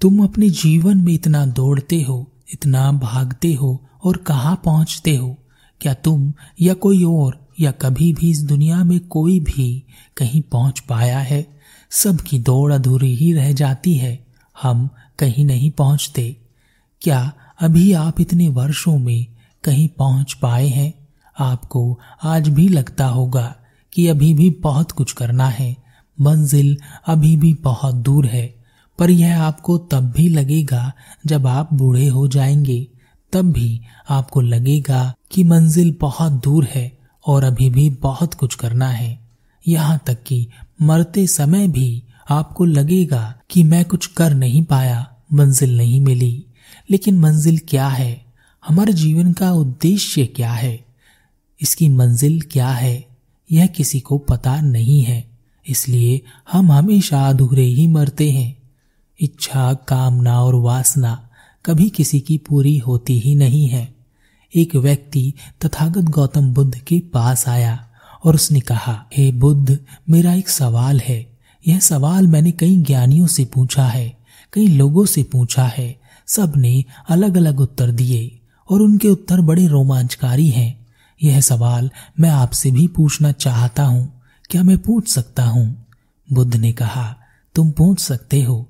तुम अपने जीवन में इतना दौड़ते हो, इतना भागते हो और कहाँ पहुँचते हो? क्या तुम या कोई और या कभी भी इस दुनिया में कोई भी कहीं पहुँच पाया है? सबकी दौड़ अधूरी ही रह जाती है। हम कहीं नहीं पहुँचते। क्या अभी आप इतने वर्षों में कहीं पहुँच पाए हैं? आपको आज भी लगता होगा कि अभी भी बहुत कुछ करना है। मंजिल अभी भी बहुत दूर है। पर यह आपको तब भी लगेगा जब आप बूढ़े हो जाएँगे। तब भी आपको लगेगा कि मंजिल बहुत दूर है और अभी भी बहुत कुछ करना है। यहाँ तक कि मरते समय भी आपको लगेगा कि मैं कुछ कर नहीं पाया, मंजिल नहीं मिली। लेकिन मंजिल क्या है? हमारे जीवन का उद्देश्य क्या है? इसकी मंजिल क्या है? यह किसी को पता नहीं है। इसलिए हम हमेशा अधूरे ही मरते हैं। इच्छा, कामना और वासना कभी किसी की पूरी होती ही नहीं है। एक व्यक्ति तथागत गौतम बुद्ध के पास आया और उसने कहा, हे बुद्ध, मेरा एक सवाल है। यह सवाल मैंने कई ज्ञानियों से पूछा है, कई लोगों से पूछा है। सबने अलग अलग उत्तर दिए और उनके उत्तर बड़े रोमांचकारी हैं। यह सवाल मैं आपसे भी पूछना चाहता हूँ। क्या मैं पूछ सकता हूँ? बुद्ध ने कहा, तुम पूछ सकते हो।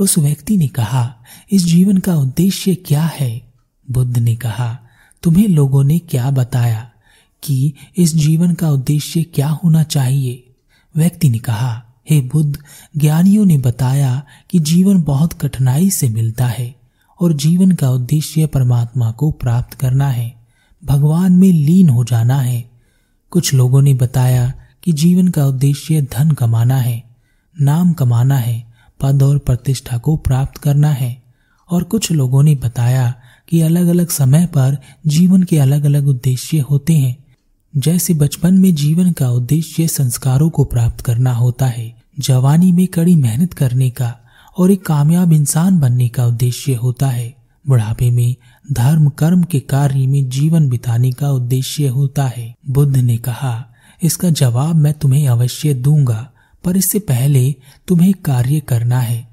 उस व्यक्ति ने कहा, इस जीवन का उद्देश्य क्या है? बुद्ध ने कहा, तुम्हें लोगों ने क्या बताया कि इस जीवन का उद्देश्य क्या होना चाहिए? व्यक्ति ने कहा, हे बुद्ध, ज्ञानियों ने बताया कि जीवन बहुत कठिनाई से मिलता है और जीवन का उद्देश्य परमात्मा को प्राप्त करना है। भगवान में लीन हो जाना है। कुछ लोगों ने बताया कि जीवन का उद्देश्य धन कमाना है, नाम कमाना है पद और प्रतिष्ठा को प्राप्त करना है। और कुछ लोगों ने बताया कि अलग अलग समय पर जीवन के अलग अलग उद्देश्य होते हैं। जैसे बचपन में जीवन का उद्देश्य संस्कारों को प्राप्त करना होता है, जवानी में कड़ी मेहनत करने का और एक कामयाब इंसान बनने का उद्देश्य होता है। बुढ़ापे में धर्म, कर्म के कार्य में जीवन बिताने का उद्देश्य होता है। बुद्ध ने कहा, इसका जवाब मैं तुम्हें अवश्य दूँगा। पर इससे पहले तुम्हें कार्य करना है।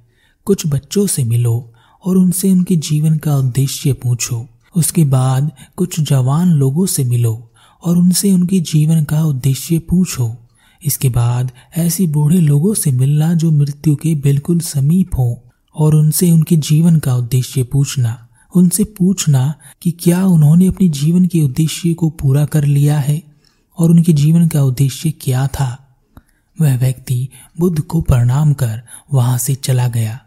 कुछ बच्चों से मिलो और उनसे उनके जीवन का उद्देश्य पूछो। उसके बाद कुछ जवान लोगों से मिलो और उनसे उनके जीवन का उद्देश्य पूछो। इसके बाद ऐसे बूढ़े लोगों से मिलना जो मृत्यु के बिल्कुल समीप हो और उनसे उनके जीवन का उद्देश्य पूछना। उनसे पूछना कि क्या उन्होंने अपने जीवन के उद्देश्य को पूरा कर लिया है और उनके जीवन का उद्देश्य क्या था। वह व्यक्ति बुद्ध को प्रणाम कर वहाँ से चला गया।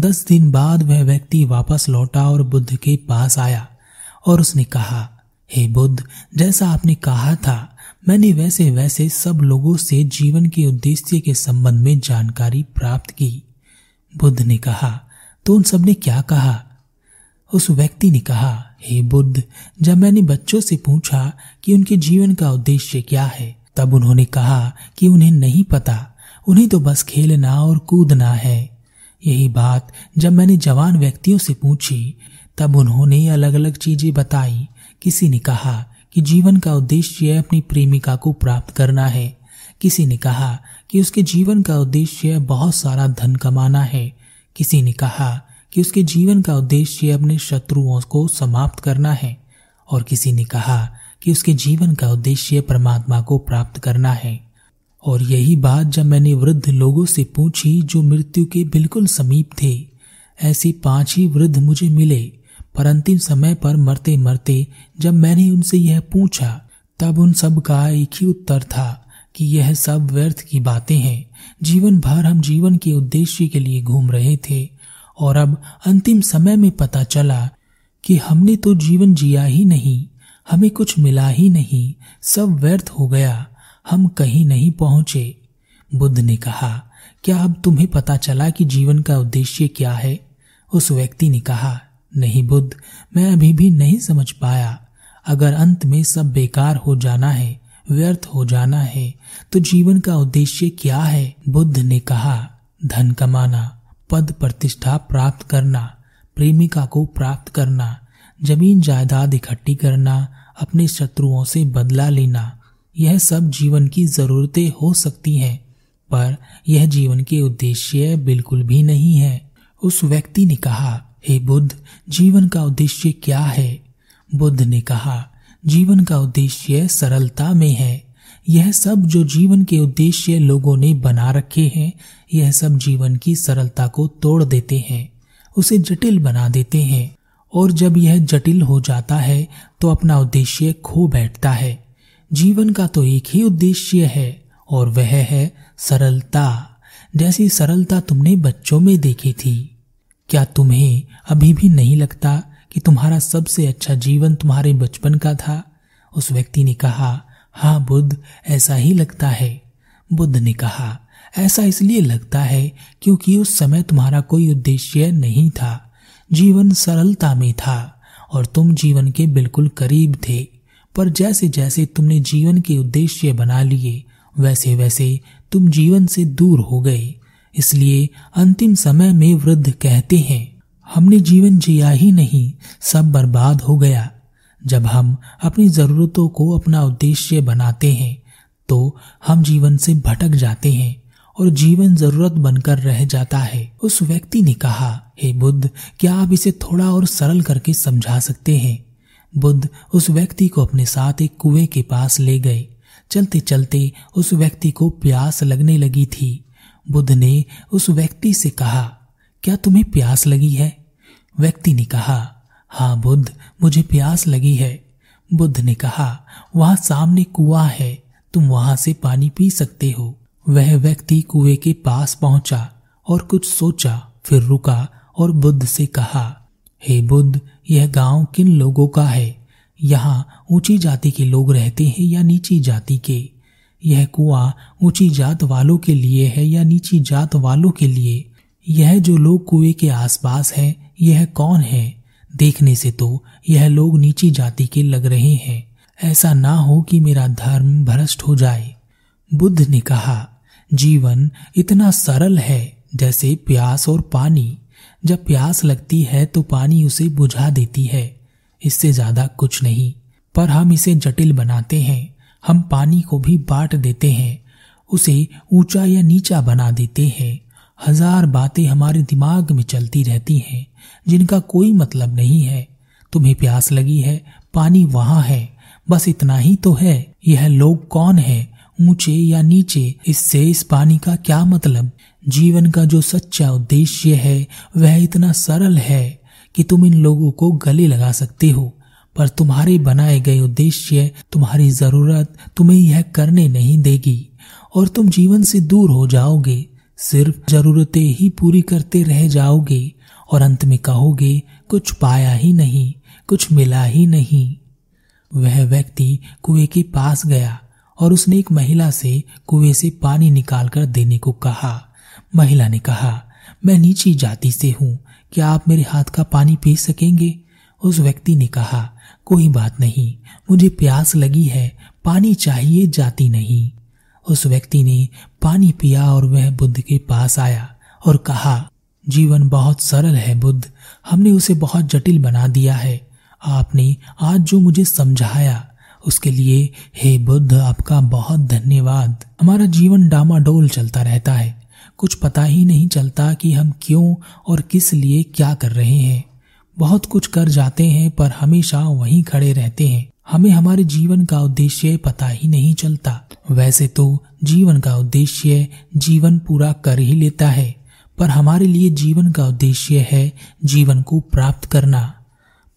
दस दिन बाद वह व्यक्ति वापस लौटा और बुद्ध के पास आया और उसने कहा, हे hey बुद्ध, जैसा आपने कहा था, मैंने वैसे वैसे सब लोगों से जीवन के उद्देश्य के संबंध में जानकारी प्राप्त की। बुद्ध ने कहा तो उन सबने क्या कहा? उस व्यक्ति ने कहा, हे hey बुद्ध, जब मैंने बच्चों से पूछा कि उनके जीवन का उद्देश्य क्या है तब उन्होंने कहा कि उन्हें नहीं पता, उन्हें तो बस खेलना और कूदना है। यही बात जब मैंने जवान व्यक्तियों से पूछी, तब उन्होंने अलग अलग चीज़ें बताई। किसी ने कहा कि जीवन का उद्देश्य अपनी प्रेमिका को प्राप्त करना है। किसी ने कहा कि उसके जीवन का उद्देश्य बहुत सारा धन कमाना है। किसी ने कहा कि उसके जीवन का उद्देश्य अपने शत्रुओं को समाप्त करना है। और किसी ने कहा कि उसके जीवन का उद्देश्य परमात्मा को प्राप्त करना है। और यही बात जब मैंने वृद्ध लोगों से पूछी जो मृत्यु के बिल्कुल समीप थे, ऐसे पाँच ही वृद्ध मुझे मिले। पर अंतिम समय पर मरते मरते जब मैंने उनसे यह पूछा, तब उन सब का एक ही उत्तर था कि यह सब व्यर्थ की बातें हैं। जीवन भर हम जीवन के उद्देश्य के लिए घूम रहे थे। और अब अंतिम समय में पता चला कि हमने तो जीवन जिया ही नहीं। हमें कुछ मिला ही नहीं, सब व्यर्थ हो गया, हम कहीं नहीं पहुँचे। बुद्ध ने कहा, क्या अब तुम्हें पता चला कि जीवन का उद्देश्य क्या है? उस व्यक्ति ने कहा, नहीं बुद्ध, मैं अभी भी नहीं समझ पाया। अगर अंत में सब बेकार हो जाना है, व्यर्थ हो जाना है तो जीवन का उद्देश्य क्या है? बुद्ध ने कहा, धन कमाना, पद प्रतिष्ठा प्राप्त करना, प्रेमिका को प्राप्त करना ज़मीन जायदाद इकट्ठी करना, अपने शत्रुओं से बदला लेना, यह सब जीवन की जरूरतें हो सकती हैं, पर यह जीवन के उद्देश्य बिल्कुल भी नहीं है। उस व्यक्ति ने कहा, हे बुद्ध, जीवन का उद्देश्य क्या है? बुद्ध ने कहा, जीवन का उद्देश्य सरलता में है। यह सब जो जीवन के उद्देश्य लोगों ने बना रखे हैं, यह सब जीवन की सरलता को तोड़ देते हैं, उसे जटिल बना देते हैं। और जब यह जटिल हो जाता है तो अपना उद्देश्य खो बैठता है। जीवन का तो एक ही उद्देश्य है, और वह है सरलता। जैसी सरलता तुमने बच्चों में देखी थी। क्या तुम्हें अभी भी नहीं लगता कि तुम्हारा सबसे अच्छा जीवन तुम्हारे बचपन का था? उस व्यक्ति ने कहा हाँ बुद्ध, ऐसा ही लगता है। बुद्ध ने कहा, ऐसा इसलिए लगता है क्योंकि उस समय तुम्हारा कोई उद्देश्य नहीं था। जीवन सरलता में था और तुम जीवन के बिल्कुल करीब थे। पर जैसे जैसे तुमने जीवन के उद्देश्य बना लिए, वैसे वैसे तुम जीवन से दूर हो गए। इसलिए अंतिम समय में वृद्ध कहते हैं, हमने जीवन जिया ही नहीं, सब बर्बाद हो गया। जब हम अपनी जरूरतों को अपना उद्देश्य बनाते हैं तो हम जीवन से भटक जाते हैं और जीवन ज़रूरत बनकर रह जाता है, उस व्यक्ति ने कहा। हे बुद्ध, क्या आप इसे थोड़ा और सरल करके समझा सकते हैं? बुद्ध उस व्यक्ति को अपने साथ एक कुएँ के पास ले गए। चलते चलते उस व्यक्ति को प्यास लगने लगी थी। बुद्ध ने उस व्यक्ति से कहा, क्या तुम्हें प्यास लगी है? व्यक्ति ने कहा हाँ बुद्ध, मुझे प्यास लगी है। बुद्ध ने कहा, वहाँ सामने कुआँ है, तुम वहाँ से पानी पी सकते हो। वह व्यक्ति कुएँ के पास पहुँचा और कुछ सोचा, फिर रुका और बुद्ध से कहा, हे बुद्ध, यह गाँव किन लोगों का है? यहाँ ऊँची जाति के लोग रहते हैं या नीची जाति के? यह कुआँ ऊँची जात वालों के लिए है या नीची जात वालों के लिए? यह जो लोग कुएँ के आसपास हैं, यह कौन है? देखने से तो यह लोग नीची जाति के लग रहे हैं। ऐसा ना हो कि मेरा धर्म भ्रष्ट हो जाए। बुद्ध ने कहा, जीवन इतना सरल है, जैसे प्यास और पानी। जब प्यास लगती है तो पानी उसे बुझा देती है। इससे ज़्यादा कुछ नहीं। पर हम इसे जटिल बनाते हैं। हम पानी को भी बांट देते हैं। उसे ऊँचा या नीचा बना देते हैं। हज़ार बातें हमारे दिमाग में चलती रहती हैं, जिनका कोई मतलब नहीं है। तुम्हें प्यास लगी है, पानी वहाँ है। बस इतना ही तो है। यह लोग कौन है? ऊँचे या नीचे, इससे इस पानी का क्या मतलब? जीवन का जो सच्चा उद्देश्य है, वह इतना सरल है कि तुम इन लोगों को गले लगा सकते हो। पर तुम्हारे बनाए गए उद्देश्य, तुम्हारी ज़रूरत तुम्हें यह करने नहीं देगी, और तुम जीवन से दूर हो जाओगे। सिर्फ़ जरूरतें ही पूरी करते रह जाओगे, और अंत में कहोगे, कुछ पाया ही नहीं, कुछ मिला ही नहीं। वह व्यक्ति कुएँ के पास गया। और उसने एक महिला से कुएँ से पानी निकालकर देने को कहा। महिला ने कहा, मैं नीची जाति से हूँ, क्या आप मेरे हाथ का पानी पी सकेंगे? उस व्यक्ति ने कहा, कोई बात नहीं, मुझे प्यास लगी है, पानी चाहिए, जाती नहीं। उस व्यक्ति ने पानी पिया और वह बुद्ध के पास आया और कहा, जीवन बहुत सरल है बुद्ध, हमने उसे बहुत जटिल बना दिया है। आपने आज जो मुझे समझाया उसके लिए, हे बुद्ध, आपका बहुत धन्यवाद। हमारा जीवन डामाडोल चलता रहता है। कुछ पता ही नहीं चलता कि हम क्यों और किस लिए क्या कर रहे हैं। बहुत कुछ कर जाते हैं, पर हमेशा वहीं खड़े रहते हैं। हमें हमारे जीवन का उद्देश्य पता ही नहीं चलता। वैसे तो जीवन का उद्देश्य जीवन पूरा कर ही लेता है, पर हमारे लिए जीवन का उद्देश्य है जीवन को प्राप्त करना।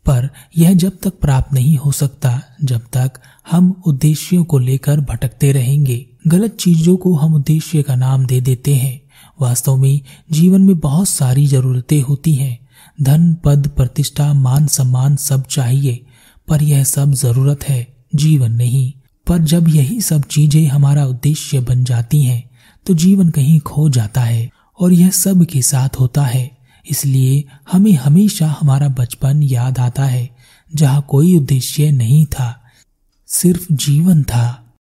पर यह जब तक प्राप्त नहीं हो सकता, जब तक हम उद्देश्यों को लेकर भटकते रहेंगे। गलत चीज़ों को हम उद्देश्य का नाम दे देते हैं। वास्तव में जीवन में बहुत सारी जरूरतें होती हैं। धन, पद, प्रतिष्ठा, मान, सम्मान सब चाहिए, पर यह सब ज़रूरत है, जीवन नहीं। पर जब यही सब चीज़ें हमारा उद्देश्य बन जाती हैं तो जीवन कहीं खो जाता है, और यह सब के साथ होता है। इसलिए हमें हमेशा हमारा बचपन याद आता है, जहाँ कोई उद्देश्य नहीं था, सिर्फ़ जीवन था।